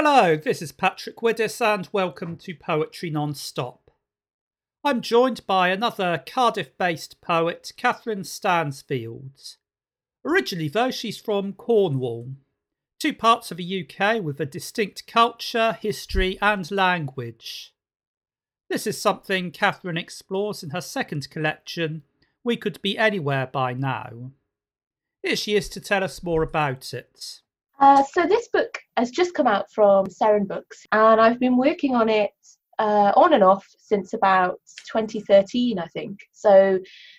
Hello, this is Patrick Widdess, and welcome to Poetry Non-Stop. I'm joined by another Cardiff based poet, Katherine Stansfield. Originally, though, she's from Cornwall, two parts of the UK with a distinct culture, history, and language. This is something Katherine explores in her second collection, We Could Be Anywhere by Now. Here she is to tell us more about it. Uh, so this book has just come out from Seren Books, and I've been working on it uh, on and off since about 2013, I think. So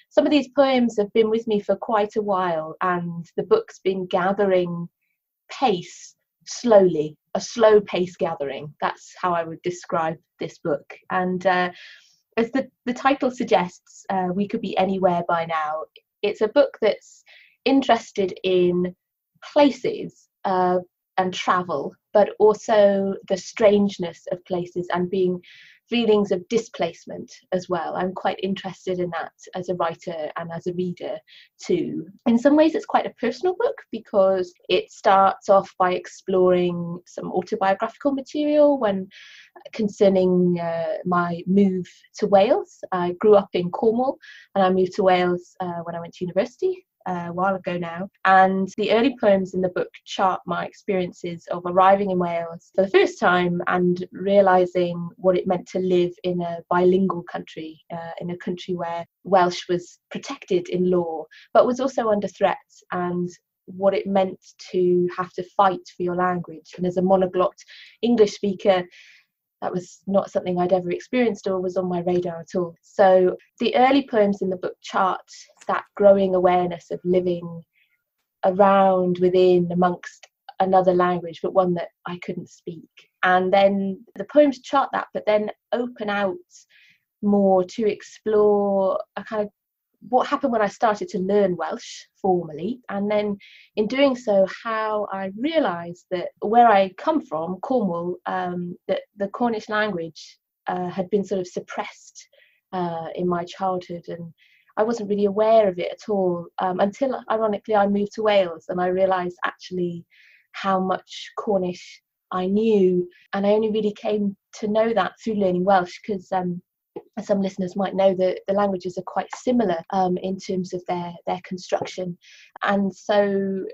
some of these poems have been with me for quite a while, and the book's been gathering pace slowly, a slow pace gathering. That's how I would describe this book. And uh, as the, the title suggests, uh, we could be anywhere by now. It's a book that's interested in places uh, and travel, but also the strangeness of places and being feelings of displacement as well. I'm quite interested in that as a writer and as a reader too. In some ways, it's quite a personal book because it starts off by exploring some autobiographical material when concerning uh, my move to Wales. I grew up in Cornwall and I moved to Wales uh, when I went to university a while ago now. And the early poems in the book chart my experiences of arriving in Wales for the first time and realizing what it meant to live in a bilingual country, uh, in a country where Welsh was protected in law, but was also under threat and what it meant to have to fight for your language. And as a monoglot English speaker, that was not something I'd ever experienced or was on my radar at all. So the early poems in the book chart that growing awareness of living around, within, amongst another language, but one that I couldn't speak. And then the poems chart that, but then open out more to explore a kind of what happened when I started to learn Welsh formally, and then in doing so, how I realised that where I come from, Cornwall, um, that the Cornish language uh, had been sort of suppressed uh, in my childhood, and I wasn't really aware of it at all um, until, ironically, I moved to Wales, and I realised actually how much Cornish I knew, and I only really came to know that through learning Welsh because. Um, some listeners might know, that the languages are quite similar um, in terms of their, their construction. And so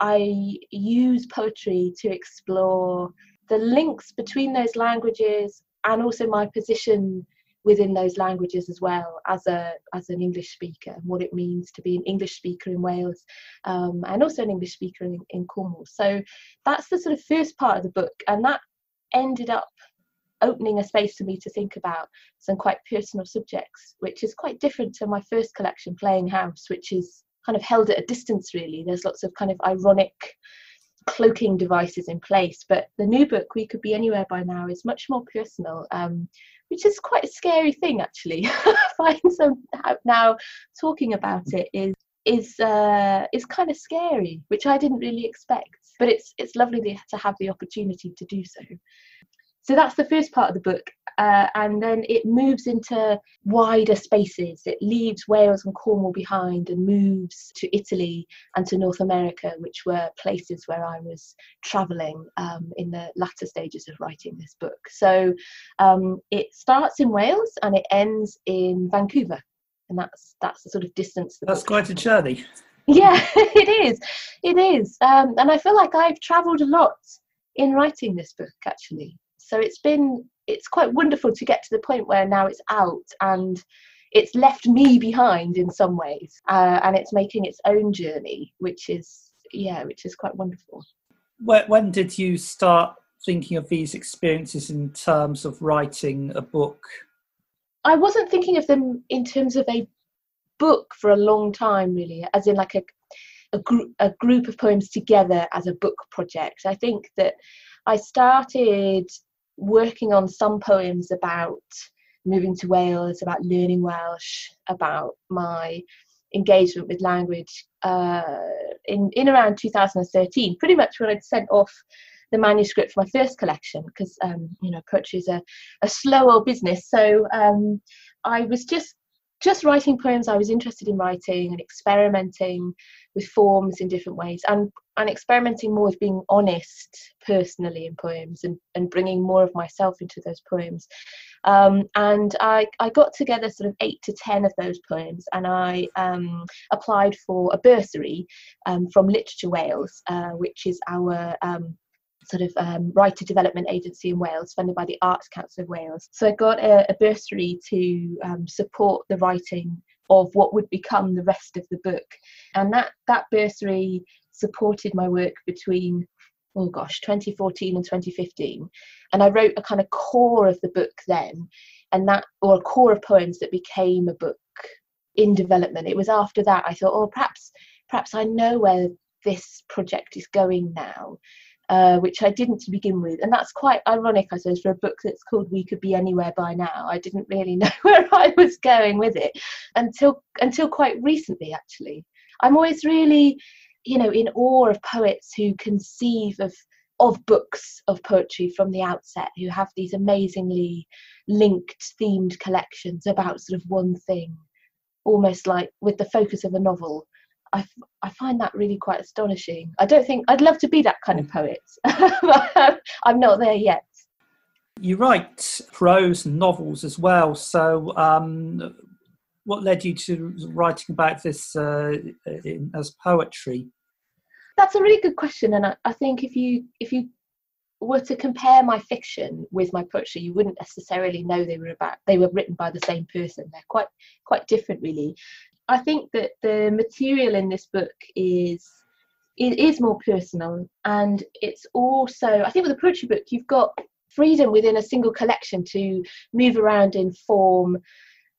I use poetry to explore the links between those languages and also my position within those languages as well as a as an English speaker and what it means to be an English speaker in Wales um, and also an English speaker in, in Cornwall. So that's the sort of first part of the book, and that ended up opening a space for me to think about some quite personal subjects, which is quite different to my first collection, Playing House, which is kind of held at a distance, really. There's lots of kind of ironic cloaking devices in place. But the new book, We Could Be Anywhere by Now, is much more personal, um, which is quite a scary thing, actually. I find some now talking about it is is uh, is kind of scary, which I didn't really expect. But it's it's lovely to have the opportunity to do so. So that's the first part of the book. Uh, and then it moves into wider spaces. It leaves Wales and Cornwall behind and moves to Italy and to North America, which were places where I was travelling um, in the latter stages of writing this book. So um, it starts in Wales and it ends in Vancouver, and that's that's the sort of distance. that's quite a journey. Yeah, it is. It is, um, and I feel like I've travelled a lot in writing this book actually so it's been it's quite wonderful to get to the point where now it's out and it's left me behind in some ways uh, and it's making its own journey which is yeah which is quite wonderful. When, when did you start thinking of these experiences in terms of writing a book? I wasn't thinking of them in terms of a book for a long time really as in like a a, gr- a group of poems together as a book project. I think that i started working on some poems about moving to Wales, about learning Welsh, about my engagement with language uh, in, in around 2013, pretty much when I'd sent off the manuscript for my first collection, because, um, you know, poetry is a, a slow old business. So um, I was just just writing poems I was interested in writing and experimenting with forms in different ways and and experimenting more with being honest personally in poems and, and bringing more of myself into those poems. Um, and I, I got together sort of eight to ten of those poems and I um, applied for a bursary um, from Literature Wales uh, which is our um, sort of um, writer development agency in Wales, funded by the Arts Council of Wales. So I got a, a bursary to um, support the writing of what would become the rest of the book, and that that bursary supported my work between oh gosh 2014 and 2015 and i wrote a kind of core of the book then and that or a core of poems that became a book in development. It was after that i thought oh perhaps perhaps i know where this project is going now uh, which I didn't to begin with. And that's quite ironic, I suppose, for a book that's called We Could Be Anywhere by Now. I didn't really know where I was going with it until until quite recently, actually. I'm always really, you know, in awe of poets who conceive of of books of poetry from the outset, who have these amazingly linked themed collections about sort of one thing, almost like with the focus of a novel I, I find that really quite astonishing. I don't think I'd love to be that kind of poet, but I'm not there yet. You write prose and novels as well. So, um, what led you to writing about this uh, in, as poetry? That's a really good question, and I, I think if you if you were to compare my fiction with my poetry, you wouldn't necessarily know they were about they were written by the same person. They're quite quite different, really. I think that the material in this book is it is more personal and it's also I think with a poetry book you've got freedom within a single collection to move around in form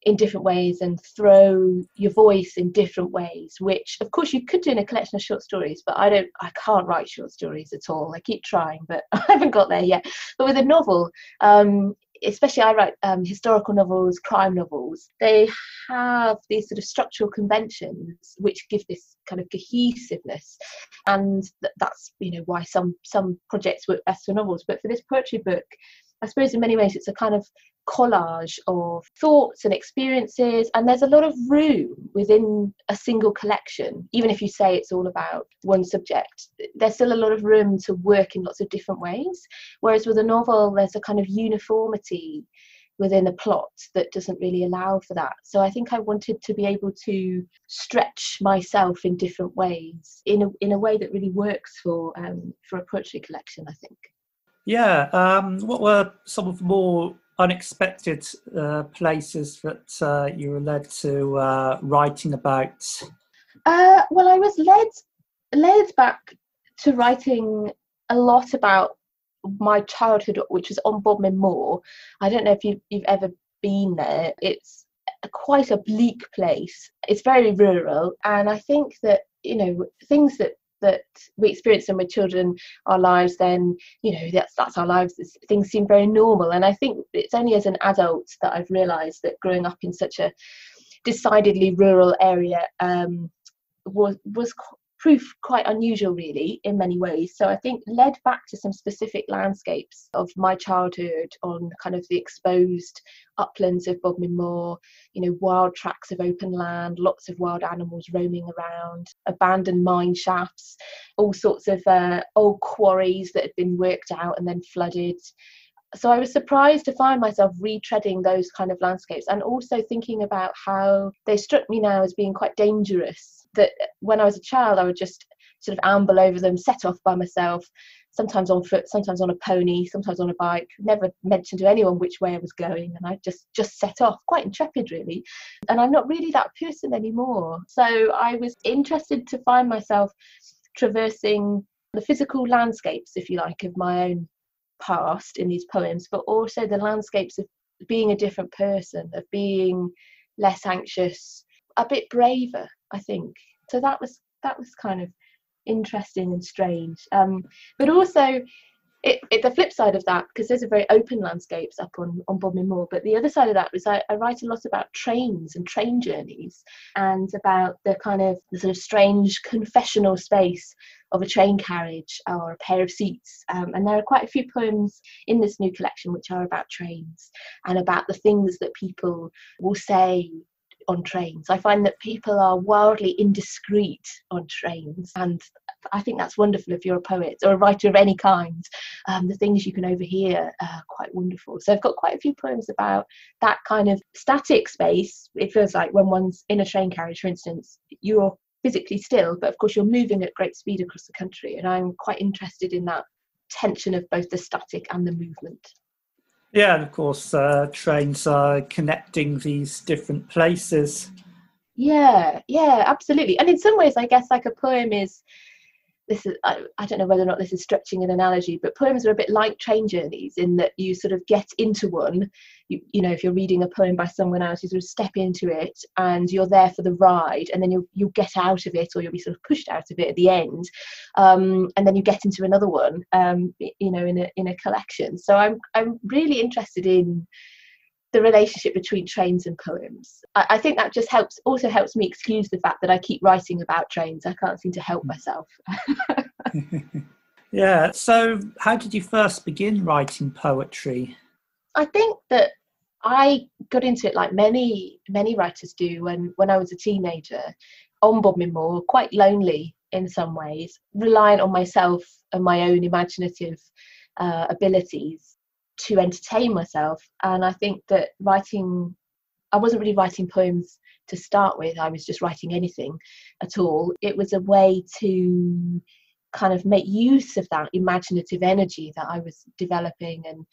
in different ways and throw your voice in different ways which of course you could do in a collection of short stories but i don't i can't write short stories at all. I keep trying but i haven't got there yet. But with a novel um, especially I write um, historical novels, crime novels, they have these sort of structural conventions which give this kind of cohesiveness, and th- that's you know why some some projects work best for novels. But for this poetry book, I suppose in many ways it's a kind of collage of thoughts and experiences, and there's a lot of room within a single collection. Even if you say it's all about one subject, there's still a lot of room to work in lots of different ways. Whereas with a novel, there's a kind of uniformity within a plot that doesn't really allow for that. So I think I wanted to be able to stretch myself in different ways in a, in a way that really works for um, for a poetry collection. I think. Yeah. Um, what were some of the more unexpected uh, places that uh, you were led to uh, writing about? Uh, well, I was led led back to writing a lot about my childhood, which was on Bodmin Moor. I don't know if you, you've ever been there. It's quite a bleak place. It's very rural, and I think that you know things that that we experience them with children, our lives, then you know that's that's our lives. things seem very normal, and I think it's only as an adult that I've realised that growing up in such a decidedly rural area um, was was proof quite unusual really in many ways. So i think led back to some specific landscapes of my childhood on kind of the exposed uplands of bodmin moor you know wild tracts of open land lots of wild animals roaming around abandoned mine shafts all sorts of uh, old quarries that had been worked out and then flooded. So I was surprised to find myself retreading those kind of landscapes and also thinking about how they struck me now as being quite dangerous that when I was a child, I would just sort of amble over them, set off by myself, sometimes on foot, sometimes on a pony, sometimes on a bike. Never mentioned to anyone which way I was going, and I just just set off, quite intrepid really. And I'm not really that person anymore. So I was interested to find myself traversing the physical landscapes, if you like, of my own past in these poems, but also the landscapes of being a different person, of being less anxious, a bit braver I think. So that was that was kind of interesting and strange. Um, but also, it, it, the flip side of that, because there's a very open landscapes up on, on Bodmin Moor, but the other side of that was I, I, write a lot about trains and train journeys and about the kind of the sort of strange confessional space of a train carriage or a pair of seats. Um, and there are quite a few poems in this new collection which are about trains and about the things that people will say on trains. I find that people are wildly indiscreet on trains, and I think that's wonderful if you're a poet or a writer of any kind. Um, the things you can overhear are quite wonderful. So I've got quite a few poems about that kind of static space. It feels like when one's in a train carriage, for instance, you're physically still, but of course you're moving at great speed across the country, and I'm quite interested in that tension of both the static and the movement. Yeah, and of course, uh, trains are connecting these different places. Yeah, yeah, absolutely. And in some ways, I guess like a poem is this is I, I, don't know whether or not this is stretching an analogy but poems are a bit like train journeys in that you sort of get into one you, you know if you're reading a poem by someone else you sort of step into it and you're there for the ride and then you'll, you'll get out of it or you'll be sort of pushed out of it at the end um, and then you get into another one um, you know in a, in a collection so I'm, I'm really interested in the relationship between trains and poems. I, I, think that just helps also helps me excuse the fact that I keep writing about trains. I can't seem to help hmm. myself. yeah. So how did you first begin writing poetry? I think that I got into it like many, many writers do when, when I was a teenager on Bodmin quite lonely in some ways, reliant on myself and my own imaginative uh, abilities to entertain myself. And I think that writing, I wasn't really writing poems to start with, I was just writing anything at all. It was a way to kind of make use of that imaginative energy that I was developing and,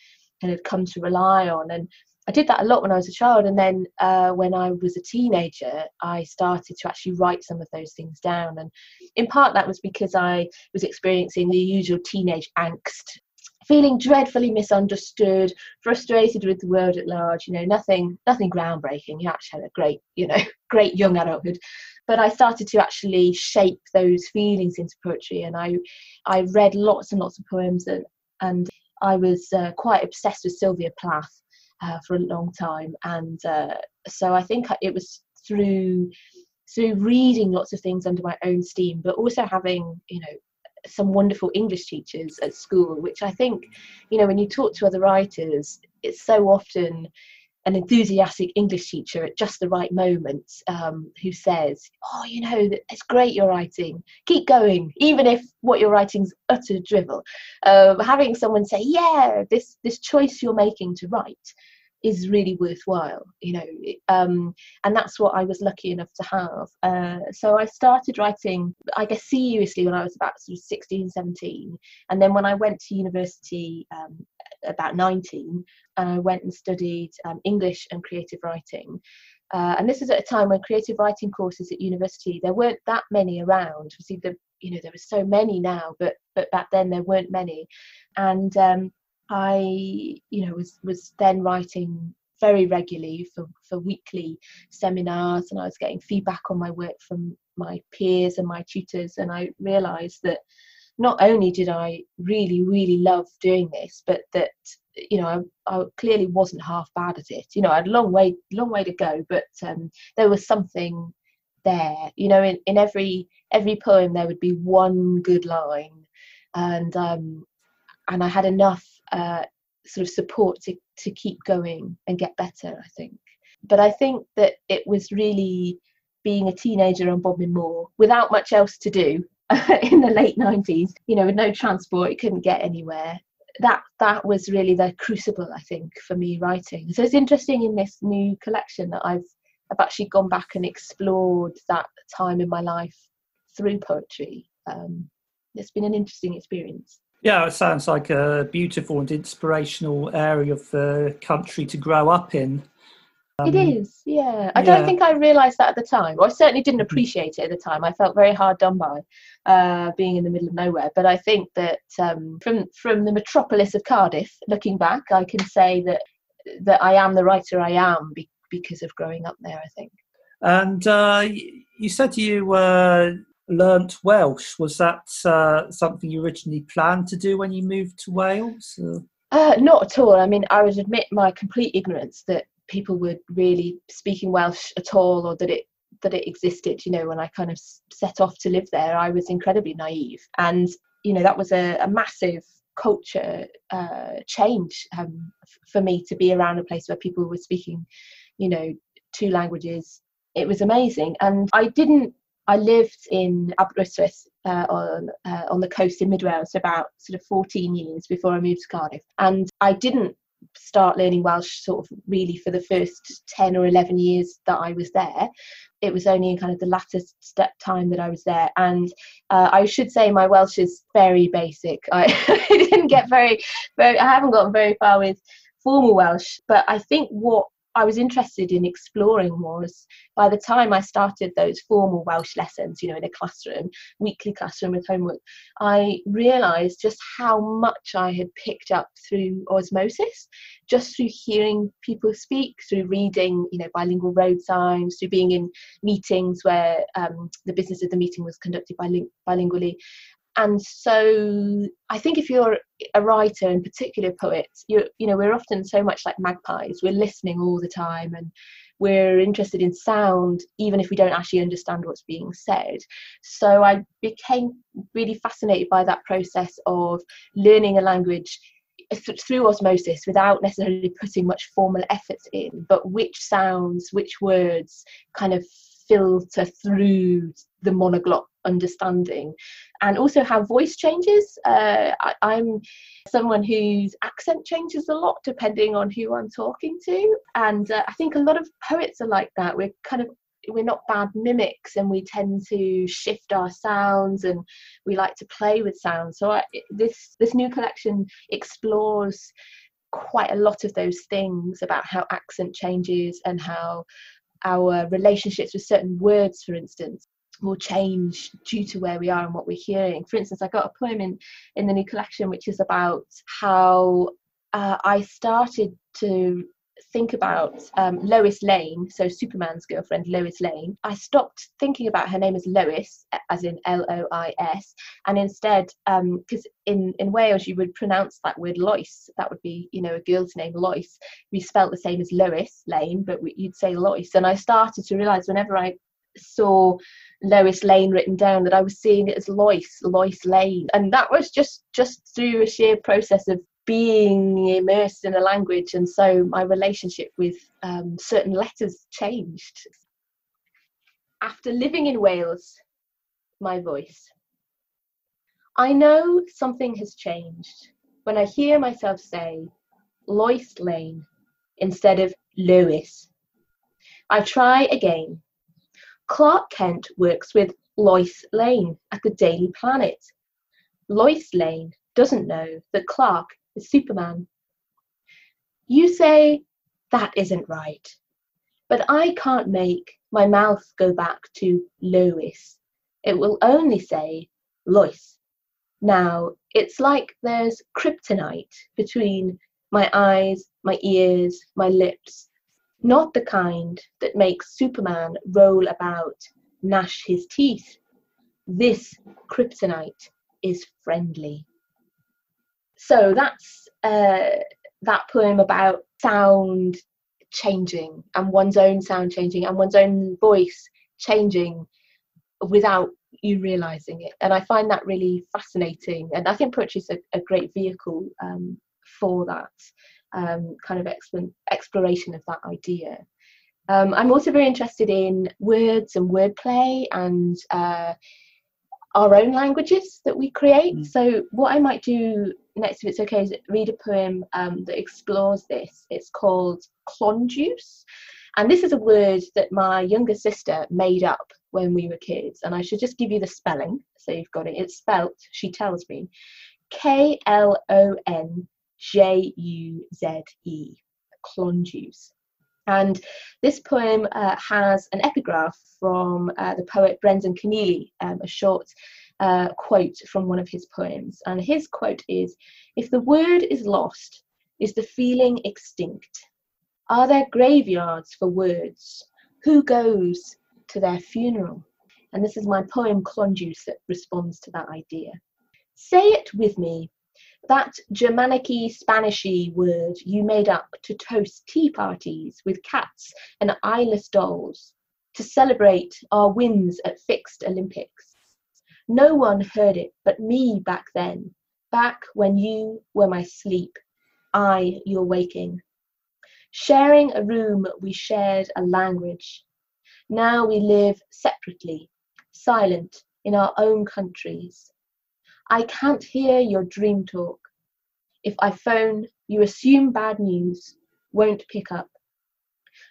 and had come to rely on. And I did that a lot when I was a child. And then uh, when I was a teenager, I started to actually write some of those things down. And in part, that was because I was experiencing the usual teenage angst feeling dreadfully misunderstood, frustrated with the world at large. You know, nothing, nothing groundbreaking. You actually had a great, you know, great young adulthood. But I started to actually shape those feelings into poetry, and I, I read lots and lots of poems, and and I was uh, quite obsessed with Sylvia Plath uh, for a long time, and uh, so I think it was through through reading lots of things under my own steam, but also having you know some wonderful English teachers at school, which I think, you know, when you talk to other writers, it's so often an enthusiastic English teacher at just the right moment um, who says, "Oh, you know, it's great you're writing. Keep going, even if what you're writing's utter drivel." Um, having someone say, "Yeah, this this choice you're making to write is really worthwhile you know um, and that's what i was lucky enough to have. Uh, so i started writing i guess seriously when i was about sort of 16 17 and then when i went to university um, about 19 and i went and studied um, english and creative writing. Uh, and this is at a time when creative writing courses at university there weren't that many around. See the you know there are so many now but but back then there weren't many. And um, I, you know, was was then writing very regularly for, for weekly seminars and I was getting feedback on my work from my peers and my tutors and I realized that not only did I really really love doing this but that you know I, I clearly wasn't half bad at it. You know I had a long way long way to go but um, there was something there. You know in, in every every poem there would be one good line and um, and I had enough uh, sort of support to, to keep going and get better, I think. But I think that it was really being a teenager on Bodmin Moor without much else to do in the late 90s, you know, with no transport, it couldn't get anywhere. That that was really the crucible, I think, for me writing. So it's interesting in this new collection that I've I've actually gone back and explored that time in my life through poetry. Um, it's been an interesting experience. Yeah, it sounds like a beautiful and inspirational area of the country to grow up in. Um, it is, yeah. I yeah. don't think I realised that at the time. Or I certainly didn't mm-hmm. appreciate it at the time. I felt very hard done by uh, being in the middle of nowhere. But I think that um, from from the metropolis of Cardiff, looking back, I can say that that I am the writer I am be- because of growing up there. I think. And uh, you said you uh, learnt Welsh. Was that uh, something you originally planned to do when you moved to Wales? Uh, not at all. I mean, I would admit my complete ignorance that people were really speaking Welsh at all, or that it that it existed. You know, when I kind of set off to live there, I was incredibly naive, and you know that was a, a massive culture uh, change um, for me to be around a place where people were speaking, you know, two languages it was amazing. And I didn't. I lived in Aberystwyth uh, on uh, on the coast in Mid Wales for about sort of 14 years before I moved to Cardiff, and I didn't start learning Welsh sort of really for the first 10 or 11 years that I was there. It was only in kind of the latter step time that I was there. And uh, I should say my Welsh is very basic. I, didn't get very, very, I haven't gotten very far with formal Welsh, but I think what I was interested in exploring was by the time I started those formal Welsh lessons, you know, in a classroom, weekly classroom with homework, I realised just how much I had picked up through osmosis, just through hearing people speak, through reading, you know, bilingual road signs, through being in meetings where um, the business of the meeting was conducted biling- bilingually, and so I think if you're a writer and particular poets, you you know we're often so much like magpies. We're listening all the time and we're interested in sound even if we don't actually understand what's being said. So I became really fascinated by that process of learning a language through osmosis without necessarily putting much formal effort in, but which sounds, which words kind of filter through the monoglot understanding. And also how voice changes. Uh, I, am someone whose accent changes a lot depending on who i'm talking to. And uh, i think a lot of poets are like that. We're kind of we're not bad mimics and we tend to shift our sounds and we like to play with sounds. So I, this this new collection explores quite a lot of those things about how accent changes and how our relationships with certain words for instance will change due to where we are and what we're hearing. For instance, I got a poem in, in the new collection which is about how uh, I started to think about um, Lois Lane, so Superman's girlfriend, Lois Lane. I stopped thinking about her name as Lois, as in L O I S, and instead, because um, in, in Wales you would pronounce that word Lois, that would be, you know, a girl's name, Lois. We spelt the same as Lois Lane, but we, you'd say Lois. And I started to realise whenever I saw Lois Lane written down that I was seeing it as Lois, Lois Lane, and that was just just through a sheer process of being immersed in a language, and so my relationship with um, certain letters changed. After living in Wales, my voice. I know something has changed when I hear myself say Lois Lane instead of Lewis. I try again Clark Kent works with Lois Lane at the Daily Planet. Lois Lane doesn't know that Clark is Superman. You say, that isn't right. But I can't make my mouth go back to Lois. It will only say Lois. Now, it's like there's kryptonite between my eyes, my ears, my lips, not the kind that makes Superman roll about, gnash his teeth. This kryptonite is friendly. So that's uh, that poem about sound changing and one's own sound changing and one's own voice changing without you realizing it. And I find that really fascinating. And I think poetry is a, a great vehicle um, for that um, kind of exploration of that idea. Um, I'm also very interested in words and wordplay and uh, our own languages that we create. Mm. So, what I might do next, if it's okay, is read a poem um, that explores this. It's called Klonjuze. And this is a word that my younger sister made up when we were kids. And I should just give you the spelling so you've got it. It's spelt, she tells me, K L O N J U Z E, Klonjuze. And this poem uh, has an epigraph from uh, the poet Brendan Kennelly, um, a short uh, quote from one of his poems. And his quote is If the word is lost, is the feeling extinct? Are there graveyards for words? Who goes to their funeral? And this is my poem Klonjuze that responds to that idea. Say it with me that Germanicy Spanishy word you made up to toast tea parties with cats and eyeless dolls, to celebrate our wins at fixed Olympics. No one heard it but me back then, back when you were my sleep, I your waking. Sharing a room, we shared a language. Now we live separately, silent in our own countries. I can't hear your dream talk. If I phone, you assume bad news, won't pick up.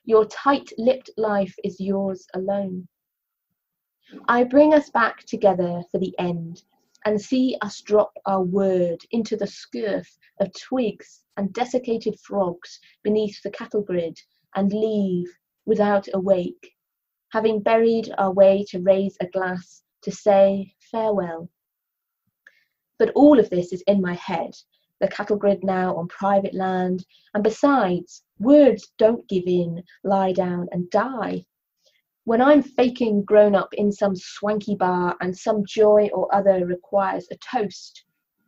Your tight lipped life is yours alone. I bring us back together for the end and see us drop our word into the scurf of twigs and desiccated frogs beneath the cattle grid and leave without a wake, having buried our way to raise a glass to say farewell. But all of this is in my head, the cattle grid now on private land, and besides, words don't give in, lie down, and die. When I'm faking grown up in some swanky bar and some joy or other requires a toast,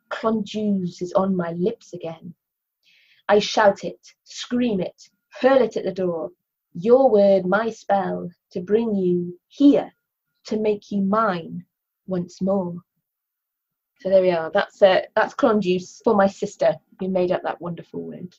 Klonjuze is on my lips again. I shout it, scream it, hurl it at the door. Your word, my spell, to bring you here, to make you mine once more. So there we are. That's uh, that's Klonjuze for my sister who made up that wonderful word.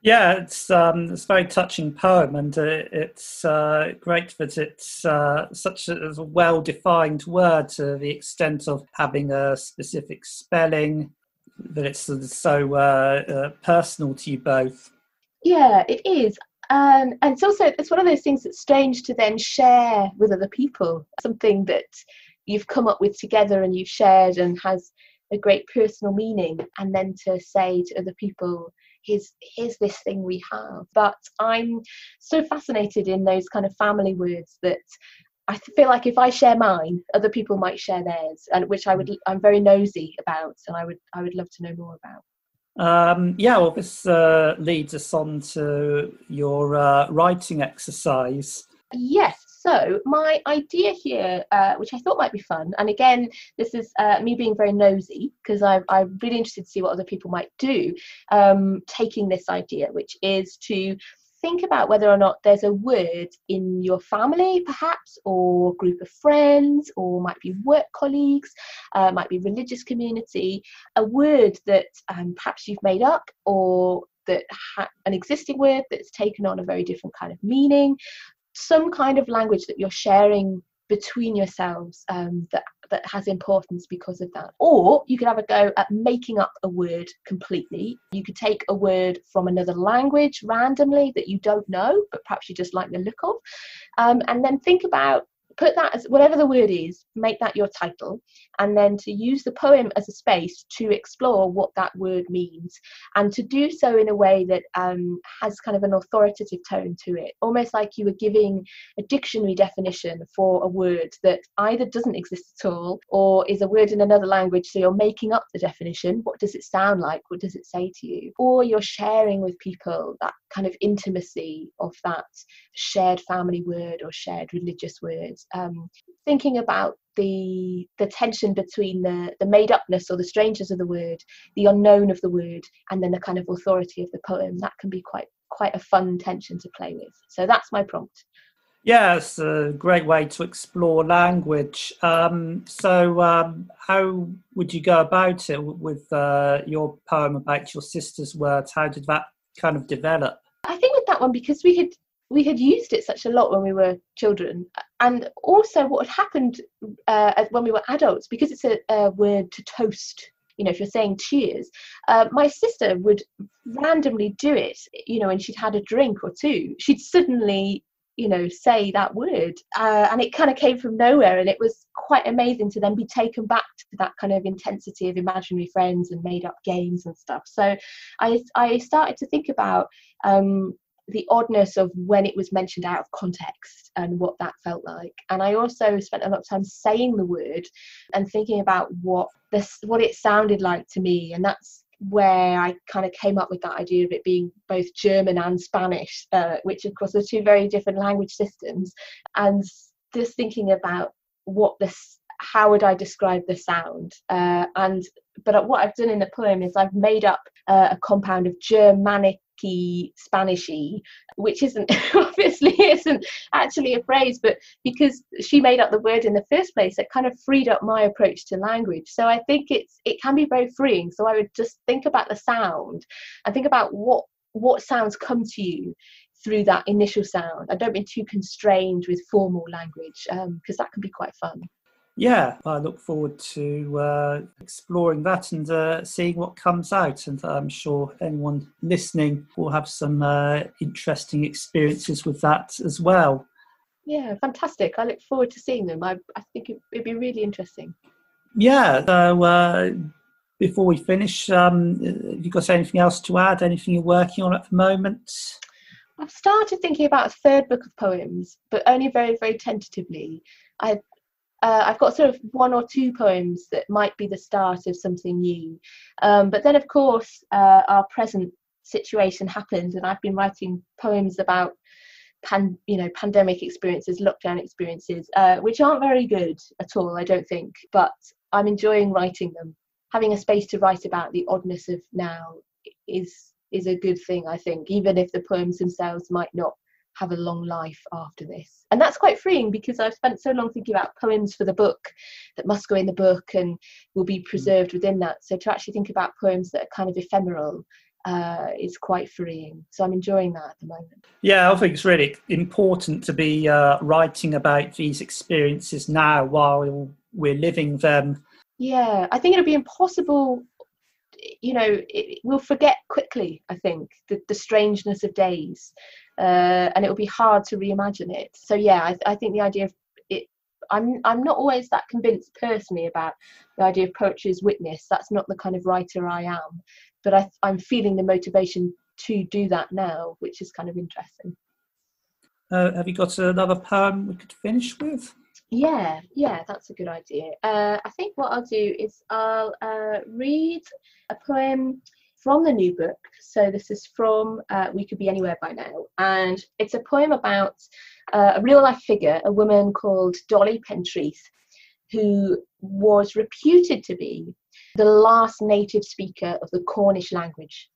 Yeah, it's um, it's a very touching poem, and uh, it's uh, great that it's uh, such a, a well-defined word to the extent of having a specific spelling. That it's so uh, uh, personal to you both. Yeah, it is. Um, and it's also it's one of those things that's strange to then share with other people. Something that you've come up with together and you've shared and has a great personal meaning and then to say to other people here's here's this thing we have but i'm so fascinated in those kind of family words that i feel like if i share mine other people might share theirs and which i would i'm very nosy about and i would i would love to know more about um, yeah, well, this uh, leads us on to your uh, writing exercise. Yes, so my idea here, uh, which I thought might be fun, and again, this is uh, me being very nosy because I'm, I'm really interested to see what other people might do, um, taking this idea, which is to think about whether or not there's a word in your family, perhaps, or group of friends, or might be work colleagues, uh, might be religious community, a word that um, perhaps you've made up or that ha- an existing word that's taken on a very different kind of meaning some kind of language that you're sharing between yourselves um, that that has importance because of that. Or you could have a go at making up a word completely. You could take a word from another language randomly that you don't know, but perhaps you just like the look of, um, and then think about put that as whatever the word is, make that your title, and then to use the poem as a space to explore what that word means, and to do so in a way that um, has kind of an authoritative tone to it, almost like you were giving a dictionary definition for a word that either doesn't exist at all or is a word in another language. So you're making up the definition. What does it sound like? What does it say to you? Or you're sharing with people that kind of intimacy of that shared family word or shared religious words um, thinking about the the tension between the the made upness or the strangeness of the word the unknown of the word and then the kind of authority of the poem that can be quite quite a fun tension to play with so that's my prompt yeah, it's a great way to explore language. Um, so, um, how would you go about it with uh, your poem about your sister's words? How did that kind of develop? I think with that one, because we had we had used it such a lot when we were children and also what had happened uh, when we were adults because it's a, a, word to toast you know if you're saying cheers uh, my sister would randomly do it you know when she'd had a drink or two. She'd suddenly you know say that word uh, and it kind of came from nowhere and it was quite amazing to then be taken back to that kind of intensity of imaginary friends and made up games and stuff. So i i started to think about um, the oddness of when it was mentioned out of context and what that felt like. And I also spent a lot of time saying the word and thinking about what this what it sounded like to me. And that's where I kind of came up with that idea of it being both German and Spanish, uh, which of course are two very different language systems. And just thinking about what this how would I describe the sound? Uh, and but what I've done in the poem is I've made up uh, a compound of Germanic Spanishy, which isn't obviously isn't actually a phrase, but because she made up the word in the first place, it kind of freed up my approach to language. So I think it's it can be very freeing. So I would just think about the sound and think about what what sounds come to you through that initial sound. I don't be too constrained with formal language because um, that can be quite fun. Yeah, I look forward to uh, exploring that and uh, seeing what comes out. And I'm sure anyone listening will have some uh, interesting experiences with that as well. Yeah, fantastic. I look forward to seeing them. I, I think it, would be really interesting. Yeah, so uh, before we finish, um, have you got anything else to add? Anything you're working on at the moment? I've started thinking about a third book of poems, but only very, very tentatively. I uh, I've got sort of one or two poems that might be the start of something new. Um, but then, of course, uh, our present situation happened, and I've been writing poems about pan, you know, pandemic experiences, lockdown experiences, uh, which aren't very good at all, I don't think. But I'm enjoying writing them. Having a space to write about the oddness of now is is a good thing, I think, even if the poems themselves might not have a long life after this. And that's quite freeing because I've spent so long thinking about poems for the book that must go in the book and will be preserved within that. So to actually think about poems that are kind of ephemeral uh, is quite freeing. So I'm enjoying that at the moment. Yeah, I think it's really important to be uh, writing about these experiences now while we're living them. Yeah, I think it'll be impossible you know it, we'll forget quickly i think the, the strangeness of days uh, and it will be hard to reimagine it. So yeah, I, I think the idea of it. I'm I'm not always that convinced personally about the idea of poetry as witness. That's not the kind of writer I am, but I, I'm feeling the motivation to do that now, which is kind of interesting. Uh, have you got another poem we could finish with? Yeah, yeah, that's a good idea. Uh, I think what I'll do is I'll uh, read a poem from the new book. So this is from uh, We Could Be Anywhere by Now. And it's a poem about uh, a real life figure, a woman called Dolly Pentreath, who was reputed to be the last native speaker of the Cornish language.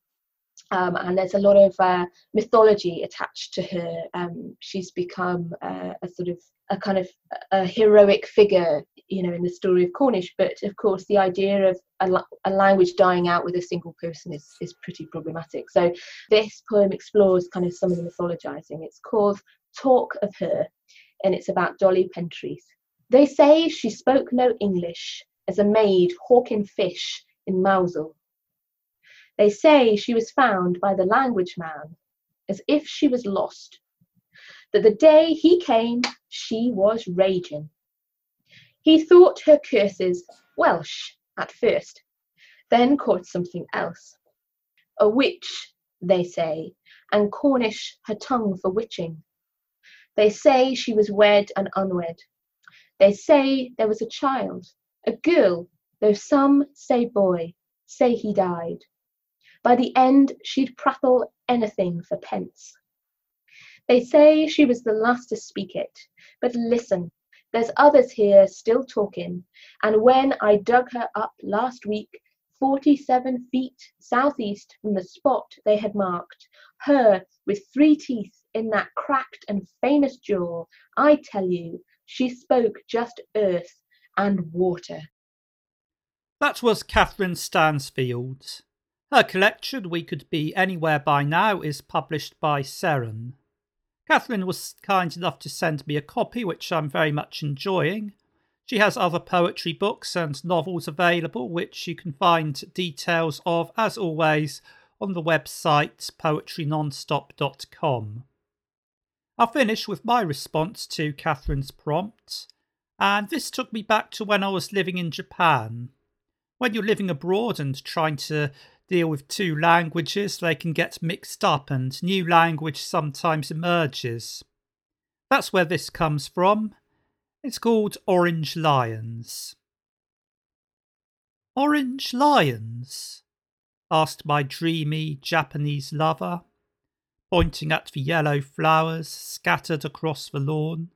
Um, and there's a lot of uh, mythology attached to her. Um, she's become uh, a sort of a kind of a heroic figure, you know, in the story of Cornish. But of course, the idea of a, a language dying out with a single person is, is pretty problematic. So this poem explores kind of some of the mythologizing. It's called Talk of Her, and it's about Dolly Pentreath. They say she spoke no English as a maid hawking fish in Mousehole they say she was found by the language man as if she was lost. That the day he came, she was raging. He thought her curses Welsh at first, then caught something else. A witch, they say, and Cornish her tongue for witching. They say she was wed and unwed. They say there was a child, a girl, though some say boy, say he died. By the end, she'd prattle anything for pence. They say she was the last to speak it, but listen, there's others here still talking, and when I dug her up last week, 47 feet southeast from the spot they had marked, her with three teeth in that cracked and famous jaw, I tell you, she spoke just earth and water. That was Katherine Stansfield. Her collection, We Could Be Anywhere by Now, is published by Seren. Katherine was kind enough to send me a copy, which I'm very much enjoying. She has other poetry books and novels available, which you can find details of, as always, on the website poetrynonstop.com. I'll finish with my response to Katherine's prompt, and this took me back to when I was living in Japan. When you're living abroad and trying to deal with two languages, they can get mixed up and new language sometimes emerges. That's where this comes from. It's called Orange Lions. Orange lions? asked my dreamy Japanese lover, pointing at the yellow flowers scattered across the lawn.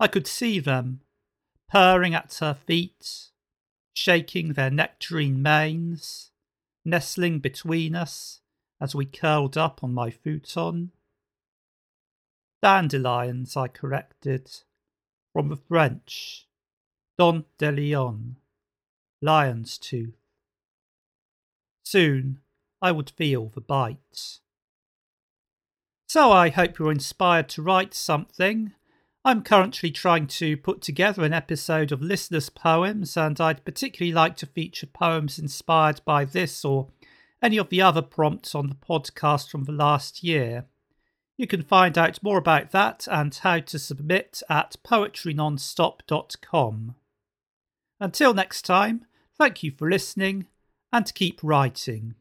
I could see them, purring at her feet, shaking their nectarine manes, nestling between us as we curled up on my futon. Dandelions, I corrected, from the French, dent de lion, lion's tooth. Soon I would feel the bite. So I hope you're inspired to write something. I'm currently trying to put together an episode of listeners' poems, and I'd particularly like to feature poems inspired by this or any of the other prompts on the podcast from the last year. You can find out more about that and how to submit at poetrynonstop.com. Until next time, thank you for listening and keep writing.